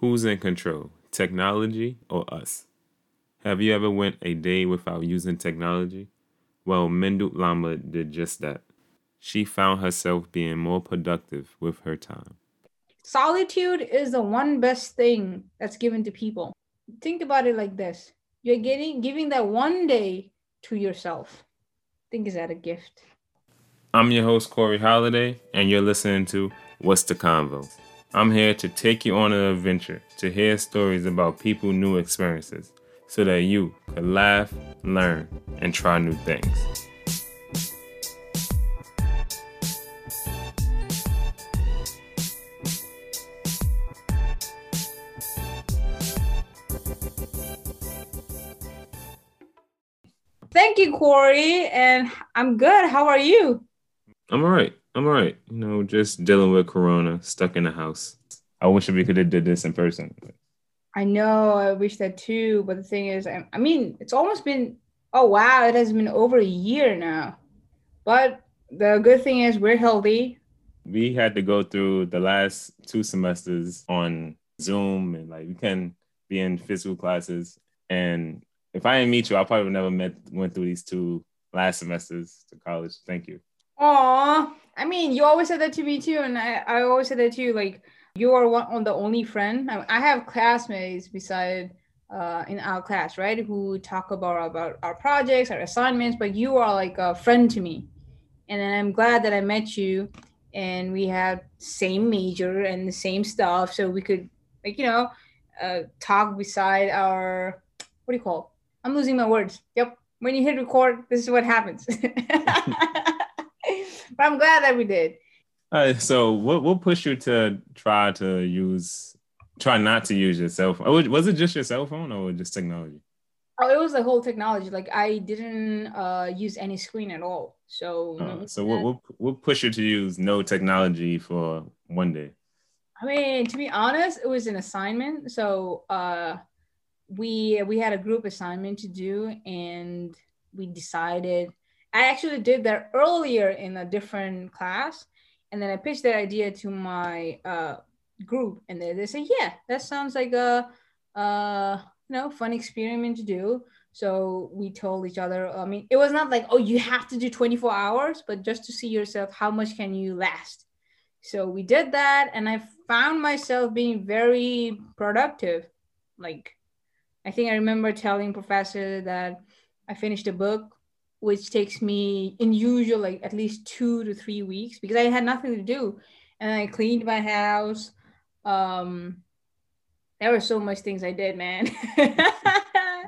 Who's in control, technology or us? Have you ever went a day without using technology? Well, Mindu Lama did just that. She found herself being more productive with her time. Solitude is the one best thing that's given to people. Think about it like this. You're getting giving that one day to yourself. Think is that a gift? I'm your host Corey Holiday, and you're listening to What's the Convo? I'm here to take you on an adventure to hear stories about people' new experiences so that you can laugh, learn, and try new things. Thank you, Corey. And I'm good. How are you? I'm all right. I'm all right. You know, just dealing with Corona, stuck in the house. I wish we could have did this in person. I know. I wish that too. But the thing is, I, I mean, it's almost been. Oh wow! It has been over a year now. But the good thing is, we're healthy. We had to go through the last two semesters on Zoom, and like we can be in physical classes. And if I didn't meet you, I probably would never met went through these two last semesters to college. Thank you. Aw, I mean, you always said that to me too, and I, I always said that to you. Like, you are one on the only friend. I, I have classmates beside uh, in our class, right, who talk about about our projects, our assignments, but you are like a friend to me, and I'm glad that I met you, and we have same major and the same stuff, so we could like you know uh, talk beside our what do you call? I'm losing my words. Yep. When you hit record, this is what happens. but I'm glad that we did. All right. So, what what pushed you to try to use, try not to use your cell phone? Oh, was it just your cell phone or just technology? Oh, it was the whole technology. Like I didn't uh, use any screen at all. So, uh, so what, what what pushed you to use no technology for one day? I mean, to be honest, it was an assignment. So, uh, we we had a group assignment to do, and we decided I actually did that earlier in a different class. And then I pitched that idea to my uh, group, and they, they say, Yeah, that sounds like a, uh, you know, fun experiment to do. So we told each other, I mean, it was not like, oh, you have to do 24 hours, but just to see yourself, how much can you last? So we did that, and I found myself being very productive. Like, I think I remember telling professor that I finished a book which takes me in usual like at least two to three weeks because I had nothing to do. And I cleaned my house. Um there were so much things I did, man.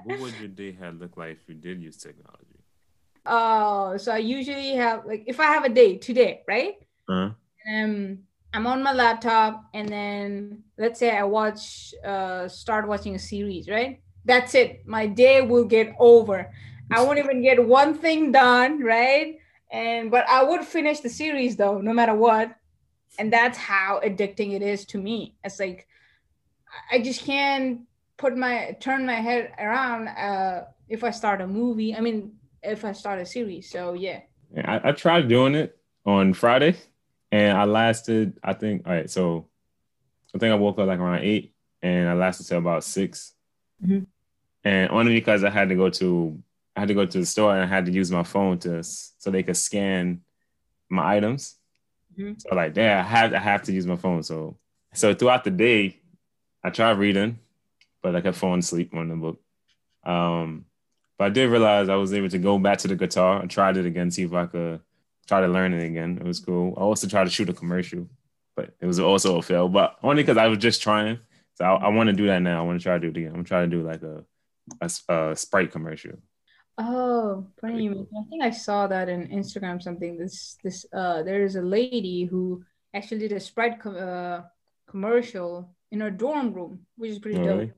what would your day have looked like if you did use technology? Oh, so I usually have like if I have a day today, right? Uh-huh. Um I'm on my laptop and then let's say I watch uh start watching a series, right? That's it. My day will get over. I won't even get one thing done, right? And but I would finish the series though, no matter what. And that's how addicting it is to me. It's like I just can't put my turn my head around uh if I start a movie. I mean, if I start a series. So yeah. yeah I, I tried doing it on Friday and I lasted, I think, all right, so I think I woke up like around eight and I lasted till about 6 mm-hmm. And only because I had to go to I had to go to the store and I had to use my phone to so they could scan my items. Mm-hmm. So like, yeah, I have I have to use my phone. So so throughout the day, I tried reading, but I kept falling asleep on the book. Um, but I did realize I was able to go back to the guitar. I tried it again, see if I could try to learn it again. It was cool. I also tried to shoot a commercial, but it was also a fail. But only because I was just trying. So I, I want to do that now. I want to try to do it again. I'm trying to do like a, a, a Sprite commercial. Oh, funny. Cool. I think I saw that in Instagram something. This this uh there is a lady who actually did a Sprite uh, commercial in her dorm room, which is pretty oh, dope.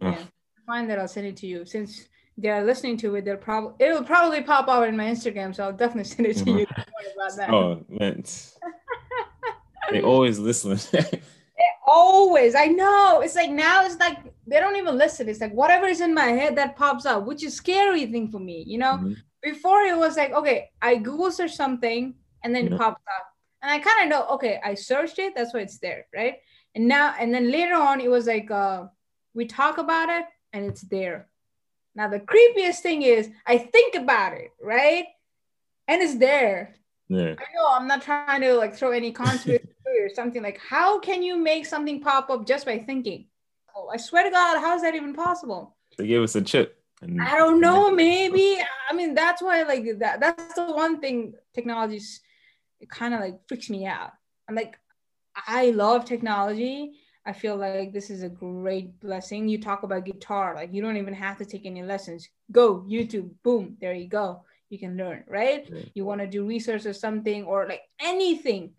Yeah. Find that I'll send it to you. Since they're listening to it, they'll probably it'll probably pop out in my Instagram, so I'll definitely send it to you. about that. Oh man. they always listen. always. I know. It's like now it's like they don't even listen. It's like whatever is in my head that pops up, which is scary thing for me. You know, mm-hmm. before it was like, okay, I Google search something and then it pops up. And I kind of know, okay, I searched it, that's why it's there, right? And now, and then later on, it was like uh, we talk about it and it's there. Now, the creepiest thing is I think about it, right? And it's there. Yeah. I know I'm not trying to like throw any conspiracy or something like how can you make something pop up just by thinking? Oh, I swear to God, how is that even possible? They gave us a chip. And I don't know, maybe. I mean, that's why like that that's the one thing technologies it kind of like freaks me out. I'm like, I love technology. I feel like this is a great blessing. You talk about guitar, like you don't even have to take any lessons. Go YouTube, boom, there you go. You can learn, right? right. You want to do research or something or like anything.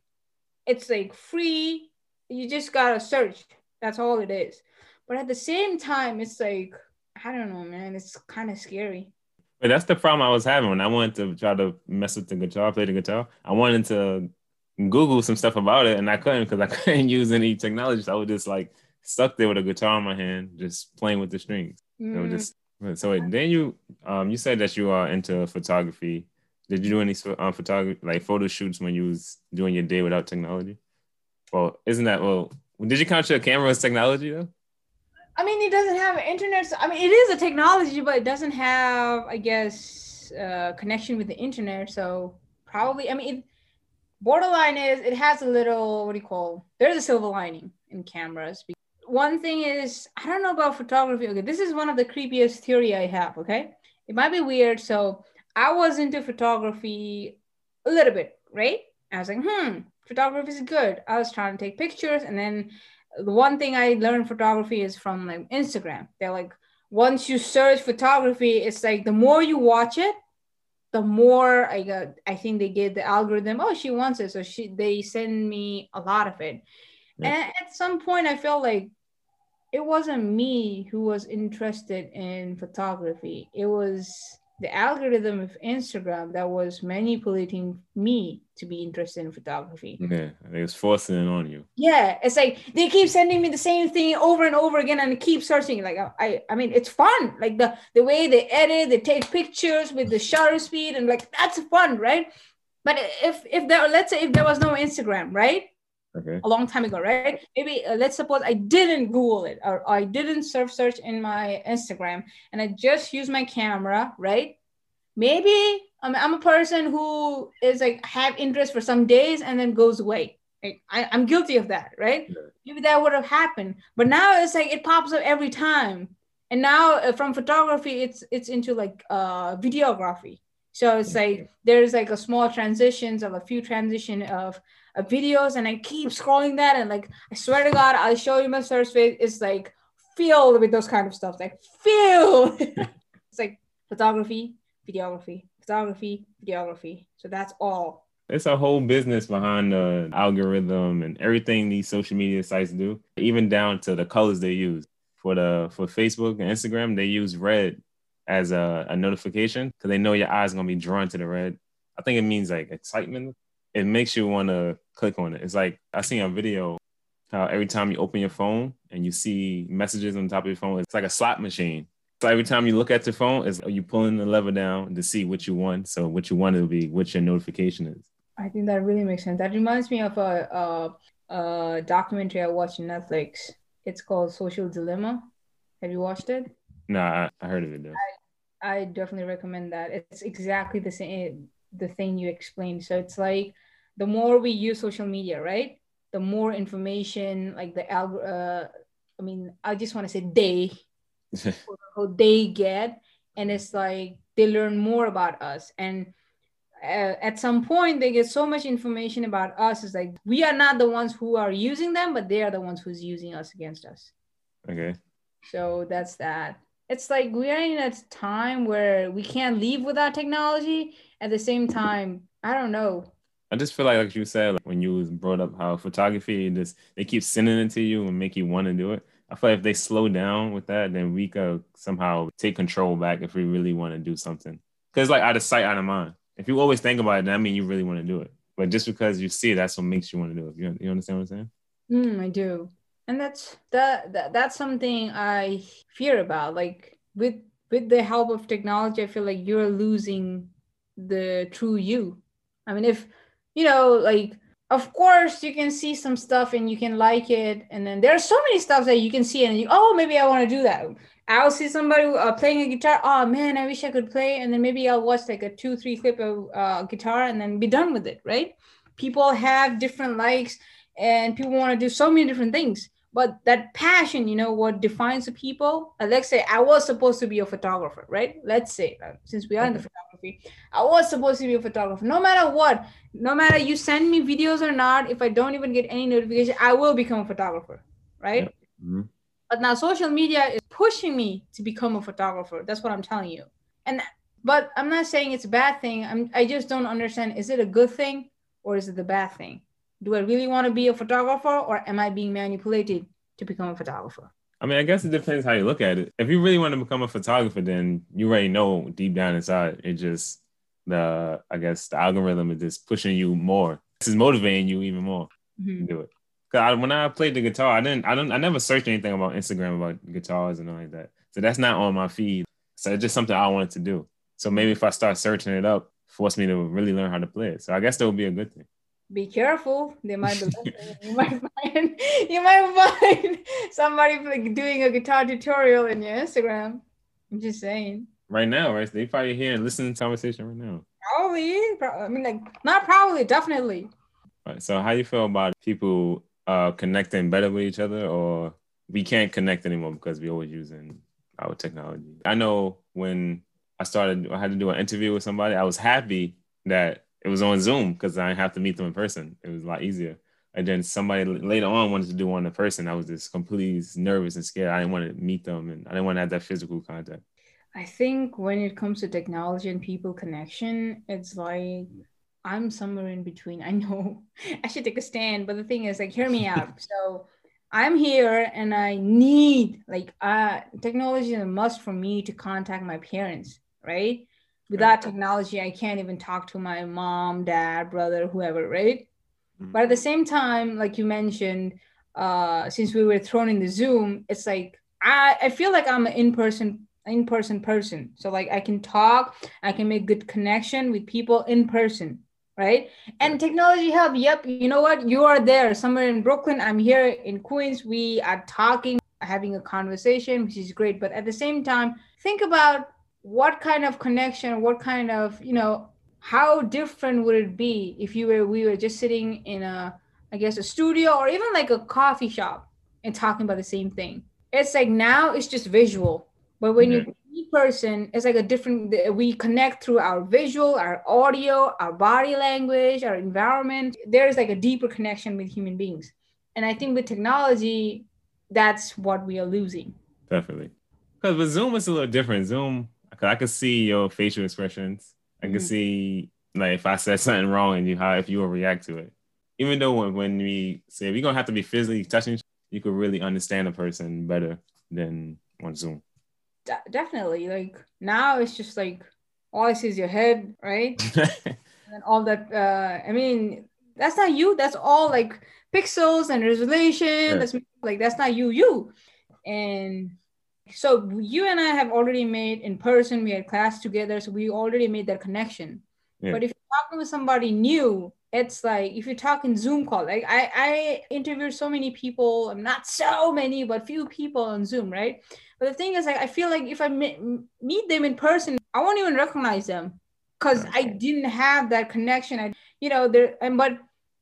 It's like free. You just gotta search. That's all it is. But at the same time, it's like, I don't know, man. It's kind of scary. But that's the problem I was having when I wanted to try to mess with the guitar, play the guitar. I wanted to Google some stuff about it, and I couldn't because I couldn't use any technology. So I was just like stuck there with a guitar in my hand, just playing with the strings. Mm. So just so wait, then you um you said that you are into photography. Did you do any um, photography like photo shoots when you was doing your day without technology? Well, isn't that well? Did you count your camera as technology though? I mean, it doesn't have internet. So, I mean, it is a technology, but it doesn't have, I guess, uh, connection with the internet. So probably, I mean, it, borderline is it has a little what do you call? There's a silver lining in cameras. One thing is, I don't know about photography. Okay, this is one of the creepiest theory I have. Okay, it might be weird. So I was into photography a little bit, right? I was like, hmm, photography is good. I was trying to take pictures, and then the one thing I learned photography is from like Instagram. They're like once you search photography, it's like the more you watch it, the more I got. I think they get the algorithm. Oh, she wants it, so she they send me a lot of it. Yeah. And at some point, I felt like it wasn't me who was interested in photography. It was the algorithm of Instagram that was manipulating me to be interested in photography. Yeah, it was forcing it on you. Yeah, it's like they keep sending me the same thing over and over again, and I keep searching. Like I, I mean, it's fun. Like the the way they edit, they take pictures with the shutter speed, and like that's fun, right? But if if there, let's say if there was no Instagram, right? Okay. A long time ago, right? Maybe uh, let's suppose I didn't Google it or I didn't surf search in my Instagram and I just use my camera, right? Maybe I'm, I'm a person who is like have interest for some days and then goes away. Like, I, I'm guilty of that, right? Yeah. Maybe that would have happened, but now it's like it pops up every time. And now uh, from photography, it's it's into like uh, videography. So it's like there's like a small transitions of a few transition of of videos and I keep scrolling that and like I swear to God, I'll show you my search page. It's like filled with those kind of stuff, like filled. it's like photography, videography, photography, videography. So that's all. It's a whole business behind the algorithm and everything these social media sites do, even down to the colors they use. For the for Facebook and Instagram, they use red as a, a notification because they know your eyes gonna be drawn to the red. I think it means like excitement. It makes you want to click on it. It's like I seen a video how every time you open your phone and you see messages on top of your phone, it's like a slot machine. So every time you look at your phone, is you pulling the lever down to see what you want. So what you want to be, what your notification is. I think that really makes sense. That reminds me of a, a, a documentary I watched on Netflix. It's called Social Dilemma. Have you watched it? No, I, I heard of it though. I, I definitely recommend that. It's exactly the same the thing you explained. So it's like the more we use social media, right? The more information, like the alg. Uh, I mean, I just want to say they, they get, and it's like they learn more about us, and uh, at some point they get so much information about us. It's like we are not the ones who are using them, but they are the ones who's using us against us. Okay. So that's that. It's like we are in a time where we can't leave without technology. At the same time, I don't know I just feel like, like you said, like when you was brought up how photography just they keep sending it to you and make you want to do it. I feel like if they slow down with that, then we could somehow take control back if we really want to do something. Because like out of sight, out of mind. If you always think about it, that means you really want to do it. But just because you see it, that's what makes you want to do it. You, you understand what I'm saying? Mm, I do, and that's that, that that's something I fear about. Like with with the help of technology, I feel like you're losing the true you. I mean, if you know, like of course you can see some stuff and you can like it. And then there are so many stuff that you can see and you oh maybe i want to do that. I'll see somebody uh, playing a guitar. Oh man i wish i could play. And then maybe i'll watch like a two three clip of uh, guitar and then be done with it right? People have different likes and people want to do so many different things but that passion you know what defines the people uh, let's say i was supposed to be a photographer right? Let's say uh, since we are in the photography i was supposed to be a photographer. No matter what no matter you send me videos or not if i don't even get any notification i will become a photographer right? Mm-hmm. but now social media is pushing me to become a photographer. That's what i'm telling you. And but i'm not saying it's a bad thing. I'm i just don't understand is it a good thing or is it the bad thing do I really want to be a photographer or am I being manipulated to become a photographer? I mean, I guess it depends how you look at it. If you really want to become a photographer, then you already know deep down inside it just the I guess the algorithm is just pushing you more. This is motivating you even more mm-hmm. to do it. Cause I, when I played the guitar, I didn't, I don't, I never searched anything about Instagram about guitars and all like that. So that's not on my feed. So it's just something I wanted to do. So maybe if I start searching it up, force me to really learn how to play it. So I guess that would be a good thing be careful. They might be you might find you might find somebody like doing a guitar tutorial in your Instagram. I'm just saying. Right now, right? They probably here and listening to conversation right now. Probably. I mean, like not probably, definitely. Right. So, how you feel about people uh, connecting better with each other, or we can't connect anymore because we always using our technology? I know when I started, I had to do an interview with somebody. I was happy that it was on Zoom because I didn't have to meet them in person. It was a lot easier. And then somebody later on wanted to do one in person. I was just completely nervous and scared. I didn't want to meet them and I didn't want to have that physical contact. I think when it comes to technology and people connection, it's like I'm somewhere in between. I know I should take a stand, but the thing is, like, hear me out. so I'm here and I need like uh technology is a must for me to contact my parents, right? Without technology i can't even talk to my mom dad brother whoever right? Mm-hmm. but at the same time like you mentioned uh since we were thrown in the zoom it's like i i feel like i'm an in-person in-person person. So like i can talk i can make good connection with people in person right? And technology help. Yep you know what? You are there. Somewhere in brooklyn i'm here in queens. We are talking having a conversation which is great. But at the same time think about what kind of connection, what kind of, you know, how different would it be if you were we were just sitting in a I guess a studio or even like a coffee shop and talking about the same thing. It's like now it's just visual. But when mm-hmm. you person, it's like a different we connect through our visual, our audio, our body language, our environment. There's like a deeper connection with human beings. And I think with technology, that's what we are losing. Definitely. Because with Zoom, it's a little different. Zoom, I could see your facial expressions. I could mm-hmm. see like if I said something wrong and you how if you will react to it. Even though when, when we say we're gonna have to be physically touching, you could really understand a person better than on Zoom. De- definitely. Like now it's just like all I see is your head, right? and all that uh I mean, that's not you, that's all like pixels and resolution. Yeah. That's like that's not you, you. And so you and I have already made in person, we had class together, so we already made that connection. Yeah. But if you're talking with somebody new, it's like if you're talking Zoom call, like I, I interviewed so many people, I'm not so many, but few people on Zoom, right? But the thing is, like, I feel like if I meet them in person, I won't even recognize them because I didn't have that connection. I, you know, there, and but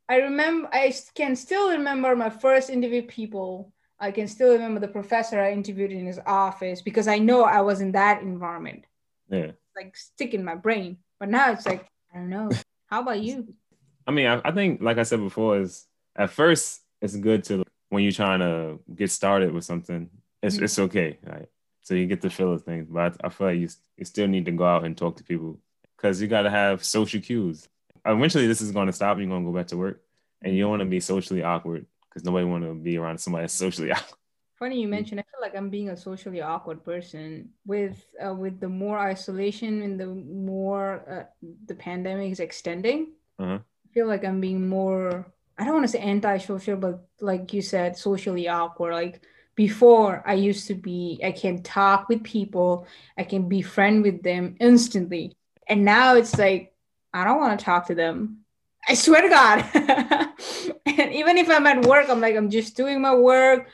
I remember, I can still remember my first interview people I can still remember the professor I interviewed in his office because I know I was in that environment. Yeah. Like stick in my brain. But now it's like, I don't know. How about you? I mean, I, I think, like I said before, is at first it's good to when you're trying to get started with something, it's mm-hmm. it's okay, right? So you get the feel of things. But I, I feel like you, you still need to go out and talk to people because you got to have social cues. Eventually, this is going to stop. You're going to go back to work, and you don't want to be socially awkward because nobody want to be around somebody that's socially awkward. Funny you mentioned. I feel like I'm being a socially awkward person with uh, with the more isolation and the more uh, the pandemic is extending. Uh-huh. I feel like I'm being more. I don't want to say antisocial, but like you said, socially awkward. Like before, I used to be. I can talk with people. I can be friend with them instantly, and now it's like I don't want to talk to them I swear to God. and even if I'm at work, I'm like, I'm just doing my work.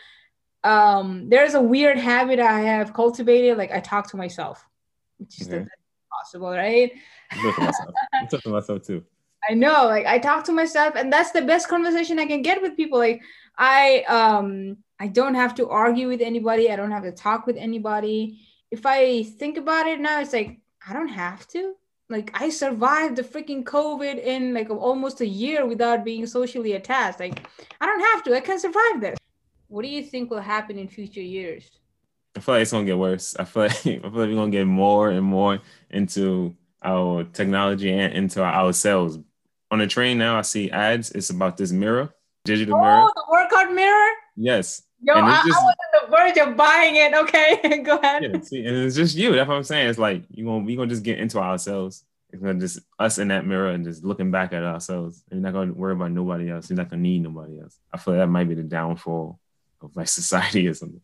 Um, there's a weird habit I have cultivated. Like I talk to myself, which is okay. possible, right? I'm to myself. I'm to myself too. I know, like I talk to myself, and that's the best conversation I can get with people. Like I um I don't have to argue with anybody. I don't have to talk with anybody. If I think about it now, it's like I don't have to. Like I survived the freaking COVID in like almost a year without being socially attached. Like I don't have to. I can survive this. What do you think will happen in future years? I feel like it's gonna get worse. I feel like I feel like we're gonna get more and more into our technology and into ourselves. On the train now, I see ads. It's about this mirror, digital oh, mirror. Oh, the workout mirror. Yes. Yo, I, just, I, was verge of buying it. Okay, go ahead. Yeah, see, and it's just you. That's what I'm saying. It's like you gonna we gonna just get into ourselves. It's gonna just us in that mirror and just looking back at ourselves. You're not gonna worry about nobody else. You're not gonna need nobody else. I feel like that might be the downfall of like society or something.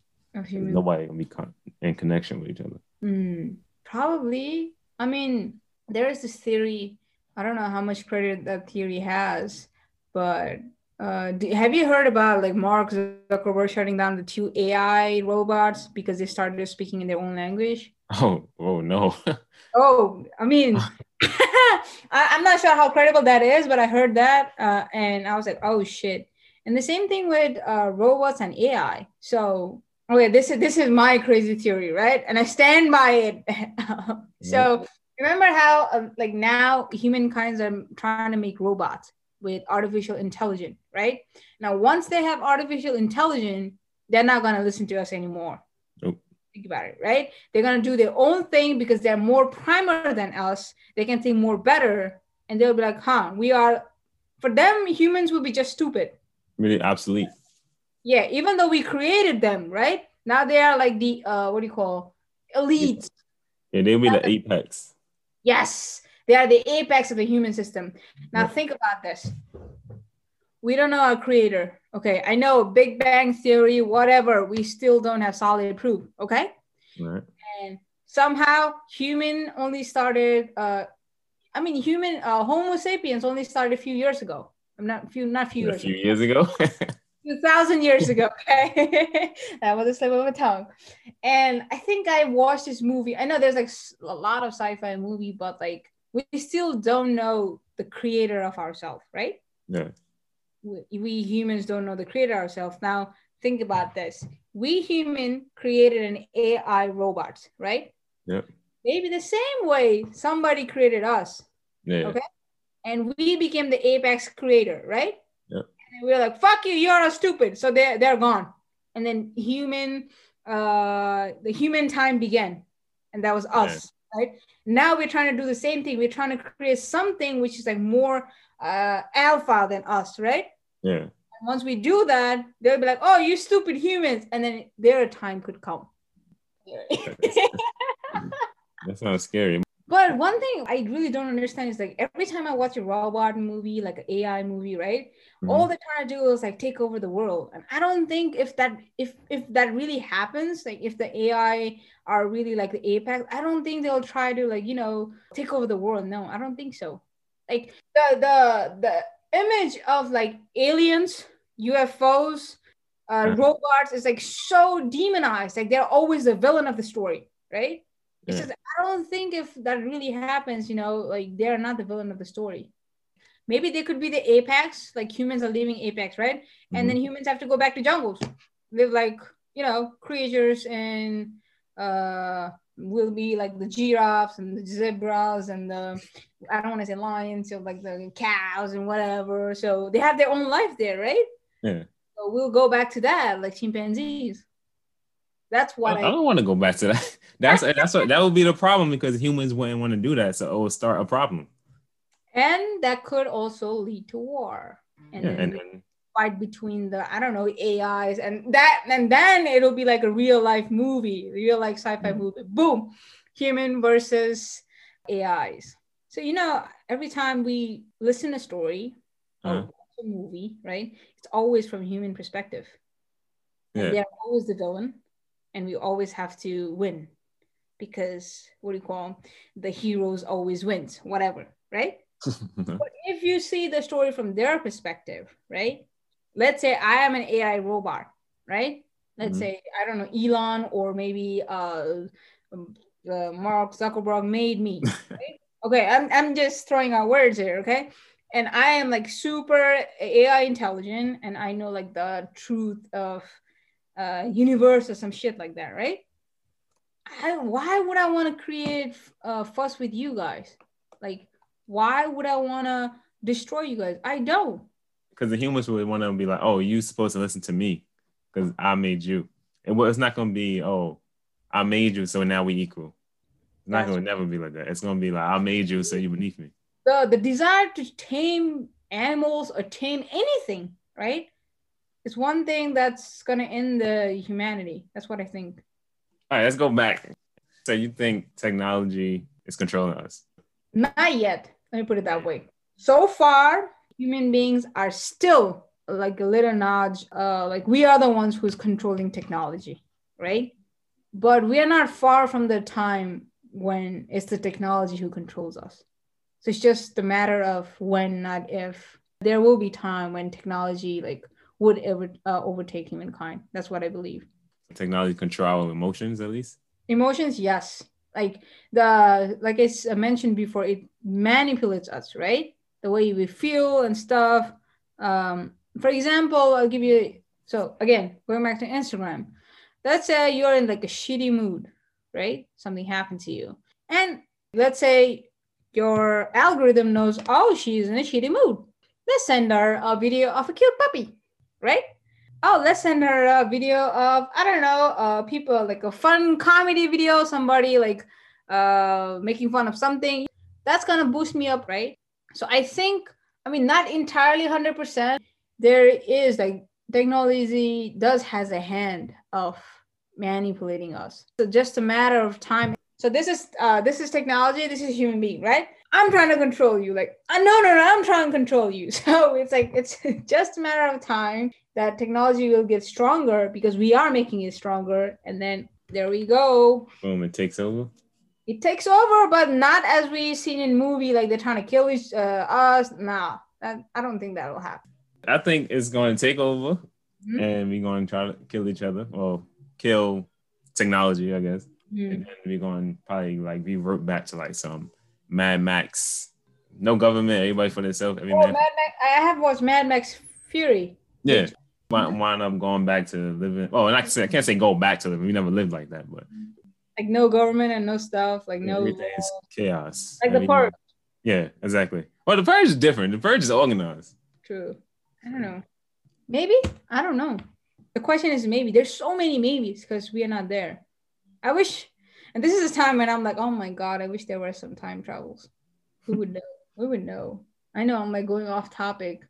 Nobody gonna be con- in connection with each other. Mm, probably. I mean, there is this theory. I don't know how much credit that theory has, but uh, do, have you heard about like Mark Zuckerberg shutting down the two AI robots because they started speaking in their own language? Oh, oh no. oh, I mean, I, am not sure how credible that is, but I heard that uh, and I was like, oh shit. And the same thing with uh, robots and AI. So, okay, this is this is my crazy theory, right? And I stand by it. so, remember how uh, like now humankind are trying to make robots with artificial intelligence, right? Now, once they have artificial intelligence, they're not going to listen to us anymore. Nope. Think about it, right? They're going to do their own thing because they're more primer than us. They can think more better. And they'll be like, huh, we are, for them, humans will be just stupid. Really obsolete. Yeah, even though we created them, right? Now they are like the, uh, what do you call, elite. Yeah, they'll be the apex. Yes they are the apex of the human system. Now think about this. We don't know our creator. Okay, I know Big Bang theory, whatever. We still don't have solid proof. Okay, right. and somehow human only started. Uh, I mean, human uh, Homo sapiens only started a few years ago. I'm not few, not few a years. A few ago. years ago. 2000 years ago okay that was a slip of a tongue and i think i watched this movie i know there's like a lot of sci-fi movie but like we still don't know the creator of ourselves, right? Yeah. We, we, humans don't know the creator ourselves. Now, think about this. We human created an AI robot, right? Yeah. Maybe the same way somebody created us. Yeah. Okay. And we became the apex creator, right? Yeah. And we are like, fuck you, you're a stupid. So they're they're gone. And then human, uh the human time began. And that was us right? Now we're trying to do the same thing. We're trying to create something which is like more uh, alpha than us, right? Yeah. And once we do that, they'll be like, "Oh, you stupid humans," and then their time could come. that sounds scary. But one thing I really don't understand is like every time I watch a robot movie, like an AI movie, right? Mm-hmm. All they're trying to do is like take over the world. And I don't think if that if if that really happens, like if the AI are really like the apex, I don't think they'll try to like, you know, take over the world. No, I don't think so. Like the the the image of like aliens, UFOs, uh, mm-hmm. robots is like so demonized. Like they're always the villain of the story, right? It's just I don't think if that really happens, you know, like they're not the villain of the story. Maybe they could be the apex, like humans are leaving apex, right? Mm-hmm. And then humans have to go back to jungles, live like you know creatures and uh will be like the giraffes and the zebras and the I don't want to say lions, so like the cows and whatever. So they have their own life there, right? Yeah. So we'll go back to that, like chimpanzees. That's what I, I don't want to go back to that. That's that's what that would be the problem because humans wouldn't want to do that, so it will start a problem. And that could also lead to war. And, yeah, and, and fight between the I don't know AIs and that and then it'll be like a real life movie, real life sci-fi mm-hmm. movie. Boom, human versus AIs. So you know, every time we listen a story uh-huh. or a movie, right? It's always from human perspective. Yeah. they're always the villain and we always have to win because what do you call them? the heroes always wins whatever right but if you see the story from their perspective, right? Let's say I am an AI robot, right? Let's mm-hmm. say I don't know Elon or maybe uh, um, uh Mark Zuckerberg made me. Right? okay, I'm I'm just throwing out words here, okay? And I am like super AI intelligent, and I know like the truth of uh, universe or some shit like that, right? I, why would I want to create a fuss with you guys? Like, why would I want to destroy you guys? I don't. Because the humans would want to be like, oh, you supposed to listen to me because I made you. And well, it's not going to be, oh, I made you, so now we equal. It's not going to never be like that. It's going to be like, I made you, so you're beneath me. The, the desire to tame animals or tame anything, right? It's one thing that's going to end the humanity. That's what I think. All right, let's go back. So you think technology is controlling us? Not yet. Let me put it that way. So far, human beings are still like a little nudge. Uh, like we are the ones who's controlling technology, right? But we are not far from the time when it's the technology who controls us. So it's just a matter of when, not if. There will be time when technology like would ever uh, overtake humankind. That's what I believe. Technology control emotions, at least. Emotions, yes like the like I mentioned before, it manipulates us, right? The way we feel and stuff. Um, for example, I'll give you so again going back to Instagram. Let's say you're in like a shitty mood, right? Something happened to you, and let's say your algorithm knows, oh, she's in a shitty mood. Let's send her a video of a cute puppy, right? Oh let's send her a video of i don't know uh people like a fun comedy video somebody like uh making fun of something. That's gonna boost me up right? So i think i mean not entirely 100% there is like technology does has a hand of manipulating us. So just a matter of time. So this is uh this is technology this is human being right I'm trying to control you. Like, uh, no, no, no, I'm trying to control you. So it's like, it's just a matter of time that technology will get stronger because we are making it stronger. And then there we go. Boom, it takes over. It takes over, but not as we seen in movie, like they're trying to kill each, uh, us. Nah, that, I don't think that will happen. I think it's going to take over mm-hmm. and we're going to try to kill each other or kill technology, I guess. Mm-hmm. And then we're going to probably like revert back to like some Mad Max. No government, everybody for themselves. Every oh, man. Mad Max, I have watched Mad Max Fury. Yeah. Wind, wind up going back to living. Oh, and I, can say, I can't say go back to living. We never lived like that, but like no government and no stuff, like no everything's chaos. Like the purge. Yeah, exactly. Well, the purge is different. The purge is organized. True. I don't know. Maybe I don't know. The question is maybe. There's so many maybes because we are not there. I wish and this is a time when I'm like, oh my God, I wish there were some time travels. Who would know? we would know. I know I'm like going off topic,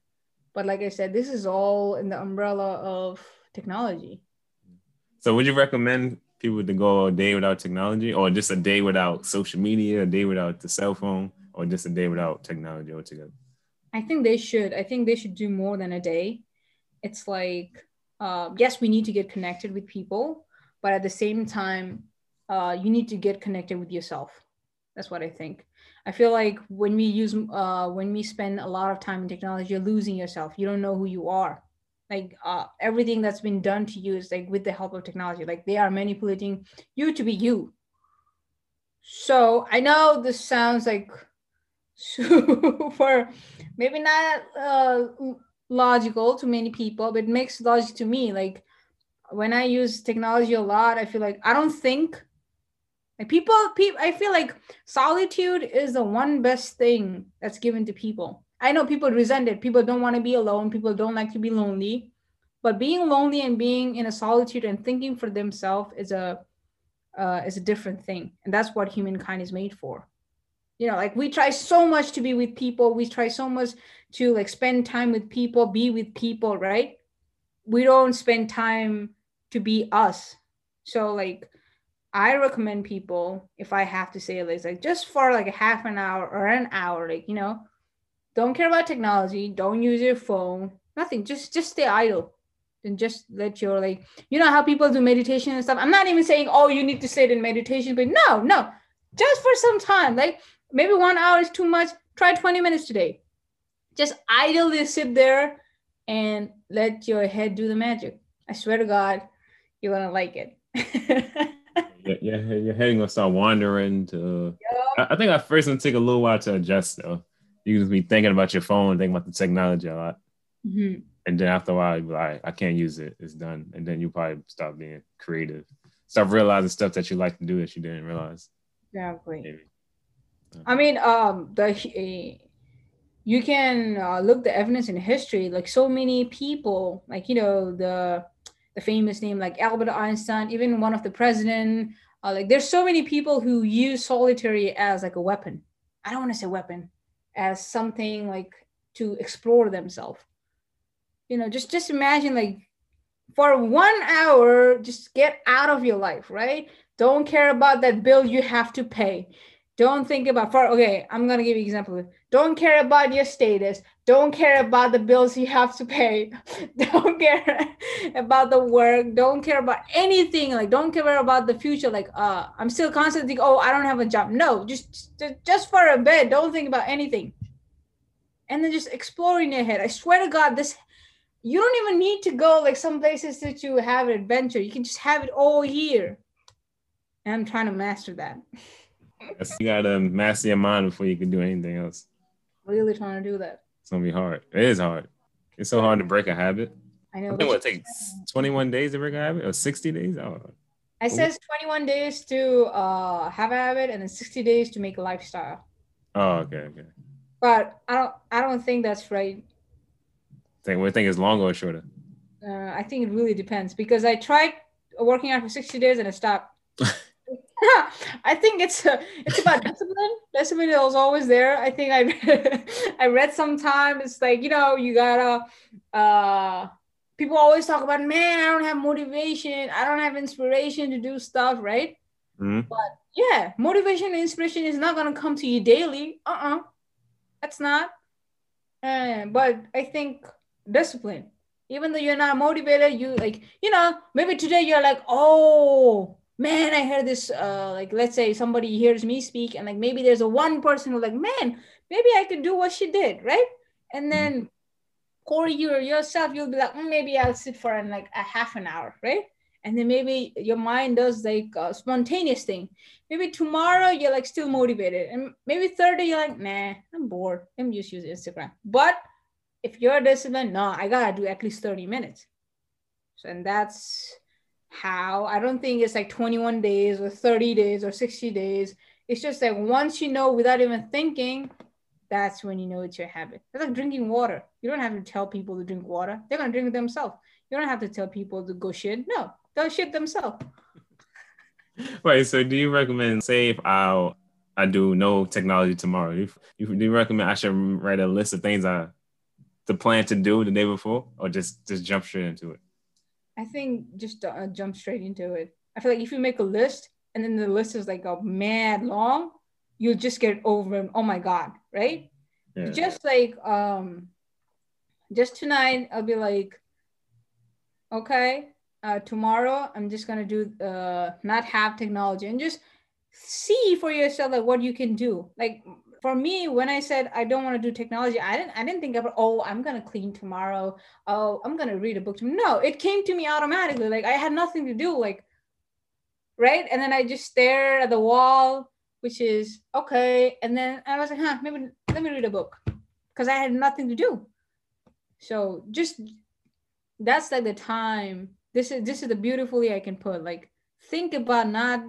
but like I said, this is all in the umbrella of technology. So would you recommend people to go a day without technology or just a day without social media, a day without the cell phone, or just a day without technology altogether? I think they should. I think they should do more than a day. It's like, uh, yes, we need to get connected with people, but at the same time, uh, you need to get connected with yourself. That's what I think. I feel like when we use uh, when we spend a lot of time in technology, you're losing yourself. You don't know who you are. Like uh, everything that's been done to you is like with the help of technology. Like they are manipulating you to be you. So I know this sounds like super, maybe not uh, logical to many people, but it makes logic to me. Like when I use technology a lot, I feel like I don't think like people, people, I feel like solitude is the one best thing that's given to people. I know people resent it. People don't want to be alone. People don't like to be lonely. But being lonely and being in a solitude and thinking for themselves is a uh, is a different thing, and that's what humankind is made for. You know, like we try so much to be with people. We try so much to like spend time with people, be with people, right? We don't spend time to be us. So like I recommend people, if I have to say it, like just for like a half an hour or an hour, like you know, don't care about technology, don't use your phone, nothing. Just just stay idle, and just let your like you know how people do meditation and stuff. I'm not even saying oh you need to sit in meditation, but no, no, just for some time, like maybe one hour is too much. Try 20 minutes today. Just idly sit there and let your head do the magic. I swear to God, you're gonna like it. yeah, your head gonna start wandering to. Yep. I, I, think at first it'll take a little while to adjust though. You just be thinking about your phone, thinking about the technology a lot. Mm-hmm. And then after a while, you like, I can't use it. It's done. And then you probably stop being creative. stop realizing stuff that you like to do that you didn't realize. Exactly. Maybe. I mean, um, the uh, you can uh, look the evidence in history. Like so many people, like you know the the famous name like Albert Einstein, even one of the president. Uh, like there's so many people who use solitary as like a weapon. I don't want to say weapon, as something like to explore themselves. You know just just imagine like for one hour just get out of your life right? Don't care about that bill you have to pay. Don't think about for okay i'm gonna give you an example. Don't care about your status don't care about the bills you have to pay don't care about the work don't care about anything like don't care about the future like uh i'm still constantly thinking, oh i don't have a job no just just for a bit don't think about anything and then just explore in your head i swear to god this you don't even need to go like some places that you have an adventure. You can just have it all here. And I'm trying to master that. You gotta master your mind before you can do anything else. Really trying to do that. It's gonna be hard. It is hard. It's so hard to break a habit. I know. I think what it takes 21 days to break a habit or 60 days? I don't know. I says 21 days to uh, have a habit and then 60 days to make a lifestyle. Oh, okay, okay. But I don't I don't think that's right Think we think is longer or shorter? Uh, I think it really depends because I tried working out for 60 days and I stopped. I think it's uh, it's about discipline. Discipline is always there. I think I read, I read sometime it's like you know you gotta. Uh, people always talk about man I don't have motivation. I don't have inspiration to do stuff right. Mm-hmm. But yeah, motivation and inspiration is not gonna come to you daily. Uh uh-uh. uh, that's not. Uh, but I think discipline even though you're not motivated you like you know maybe today you're like oh man i heard this uh like let's say somebody hears me speak and like maybe there's a one person who like man maybe i could do what she did right and mm-hmm. then Corey, you yourself, you'll be like, mm, maybe I'll sit for an, like a half an hour, right? And then maybe your mind does like a spontaneous thing. Maybe tomorrow you're like still motivated, and maybe Thursday you're like, nah, I'm bored. I'm just using Instagram. But if you're a disciplined, no, I gotta do at least 30 minutes. So, and that's how I don't think it's like 21 days or 30 days or 60 days. It's just like once you know without even thinking, that's when you know it's your habit. It's like drinking water. You don't have to tell people to drink water. They're gonna drink it themselves. You don't have to tell people to go shit. No, they'll shit themselves. Right. So do you recommend say if I I do no technology tomorrow, you, you do you recommend I should write a list of things I the plan to do the day before, or just just jump straight into it? I think just uh, jump straight into it. I feel like if you make a list and then the list is like a mad long, you'll just get over. Oh my god, right? Yeah. Just like um, just tonight, I'll be like, okay, uh, tomorrow I'm just gonna do uh, not have technology and just see for yourself like what you can do. Like for me when i said i don't want to do technology i didn't i didn't think about oh i'm to clean tomorrow. Oh i'm to read a book tomorrow. no it came to me automatically like i had nothing to do like right? And then i just stared at the wall which is okay. And then i was like huh maybe let me read a book. Because i had nothing to do. So just that's like the time. This is this is the beautifully i can put like think about not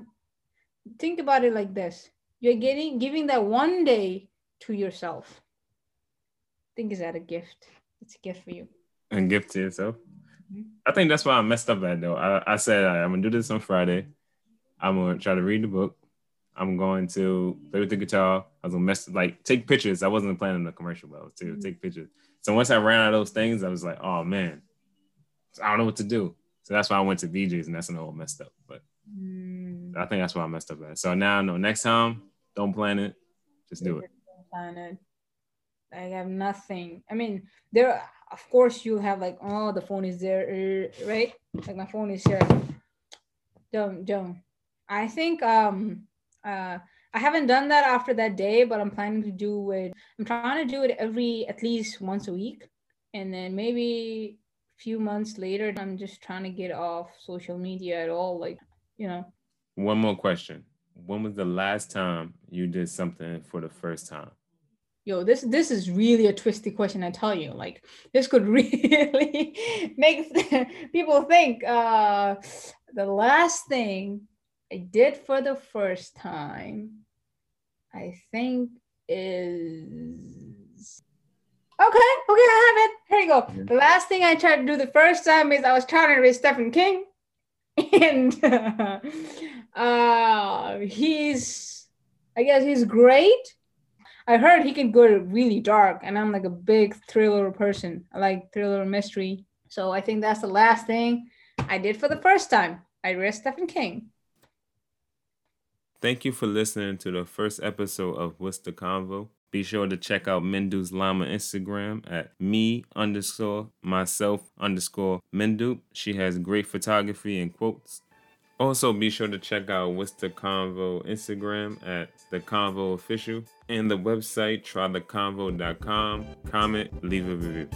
think about it like this you're getting giving that one day to yourself. I think is that a gift? It's a gift for you. And gift to yourself. Mm-hmm. I think that's why I messed up at though. I, I said I'm gonna do this on Friday. I'm gonna try to read the book. I'm going to play with the guitar. I was gonna mess like take pictures. I wasn't planning the commercial, but I was to mm-hmm. take pictures. So once I ran out of those things, I was like, oh man, I don't know what to do. So that's why I went to BJ's and that's when all messed up. But mm. I think that's why I messed up at. So now I know next time don't plan it. Just do it. Don't plan it. I have nothing. I mean, there. Of course, you have like, oh, the phone is there, uh, right? Like my phone is here. Don't, don't. I think um, uh, I haven't done that after that day, but I'm planning to do it. I'm trying to do it every at least once a week. And then maybe a few months later, I'm just trying to get off social media at all. Like, you know. One more question. When was the last time you did something for the first time? Yo, this this is really a twisty question, I tell you. Like this could really make people think. Uh the last thing I did for the first time, I think is okay. Okay, I have it. Here you go. Mm-hmm. The last thing I tried to do the first time is I was trying to read Stephen King, and uh, he's, I guess he's great. I heard he can go really dark, and I'm like a big thriller person. I like thriller mystery, so I think that's the last thing I did for the first time. I read Stephen King. Thank you for listening to the first episode of What's the Convo. Be sure to check out Mendu's Llama Instagram at me underscore myself underscore Mendu. She has great photography and quotes. Also, be sure to check out What's the Convo Instagram at The Convo Official and the website trytheconvo.com. Comment, leave a review.